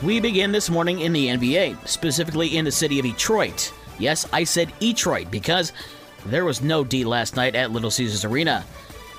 We begin this morning in the NBA, specifically in the city of Detroit. Yes, I said Detroit because there was no D last night at Little Caesars Arena.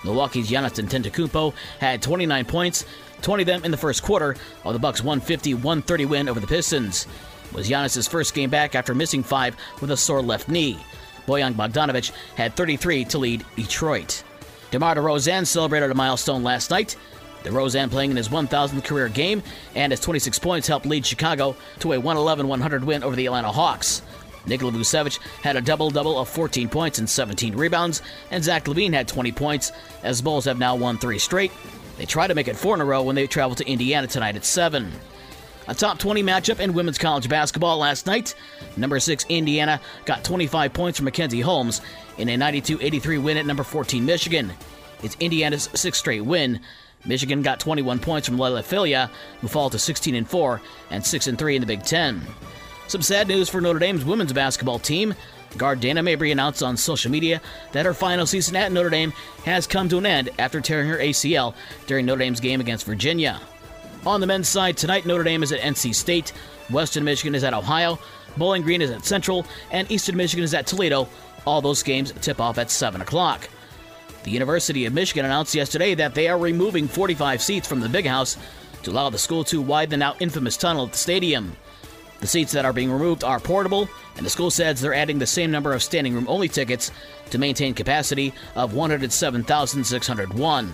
Milwaukee's Giannis Antetokounmpo had 29 points, 20 of them in the first quarter of the Bucks' 150-130 win over the Pistons. It was Giannis' first game back after missing five with a sore left knee. Bojan Bogdanovic had 33 to lead Detroit. DeMar DeRozan celebrated a milestone last night. DeRozan playing in his 1,000th career game and his 26 points helped lead Chicago to a 111-100 win over the Atlanta Hawks. Nikola Vucevic had a double-double of 14 points and 17 rebounds, and Zach LaVine had 20 points, as Bulls have now won three straight. They try to make it four in a row when they travel to Indiana tonight at 7. A top 20 matchup in women's college basketball last night. Number 6 Indiana got 25 points from Mackenzie Holmes in a 92-83 win at number 14 Michigan. It's Indiana's sixth straight win. Michigan got 21 points from Laila Phelia, who fall to 16 and 4 and 6 and 3 in the Big Ten. Some sad news for Notre Dame's women's basketball team. Guard Dara Mabrey announced on social media that her final season at Notre Dame has come to an end after tearing her ACL during Notre Dame's game against Virginia. On the men's side, tonight Notre Dame is at NC State, Western Michigan is at Ohio, Bowling Green is at Central, and Eastern Michigan is at Toledo. All those games tip off at 7 o'clock. The University of Michigan announced yesterday that they are removing 45 seats from the Big House to allow the school to widen the now infamous tunnel at the stadium. The seats that are being removed are portable, and the school says they're adding the same number of standing room only tickets to maintain capacity of 107,601.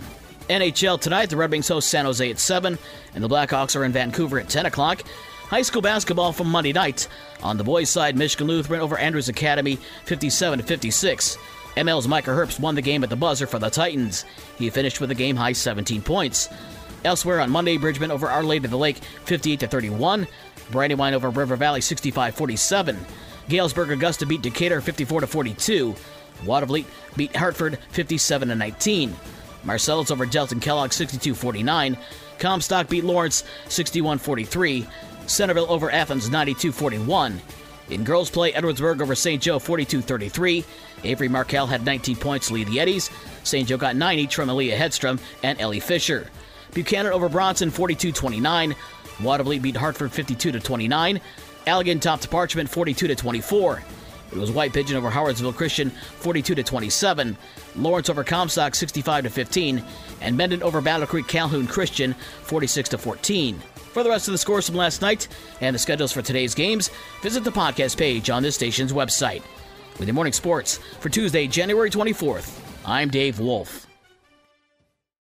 NHL tonight, the Red Wings host San Jose at 7, and the Blackhawks are in Vancouver at 10 o'clock. High school basketball from Monday night. On the boys' side, Michigan Lutheran over Andrews Academy 57 56. ML's Micah Herbst won the game at the buzzer for the Titans. He finished with a game high 17 points. Elsewhere on Monday, Bridgman over Our Lady of the Lake 58 31. Brandywine over River Valley 65 47. Galesburg Augusta beat Decatur 54 42. Watervliet beat Hartford 57 19. Marcellus over Delton Kellogg 62 49. Comstock beat Lawrence 61 43. Centerville over Athens 92 41. In girls play, Edwardsburg over St. Joe 42 33. Avery Markell had 19 points to lead the Eddies. St. Joe got 9 each from Aaliyah Hedstrom and Ellie Fisher. Buchanan over Bronson 42 29. Watervliet beat Hartford 52 29. Allegan topped Parchment 42 24. It was White Pigeon over Howardsville Christian 42 27. Lawrence over Comstock 65 15. And Mendon over Battle Creek Calhoun Christian 46 14. For the rest of the scores from last night and the schedules for today's games, visit the podcast page on this station's website. With your morning sports for Tuesday, January 24th, I'm Dave Wolf.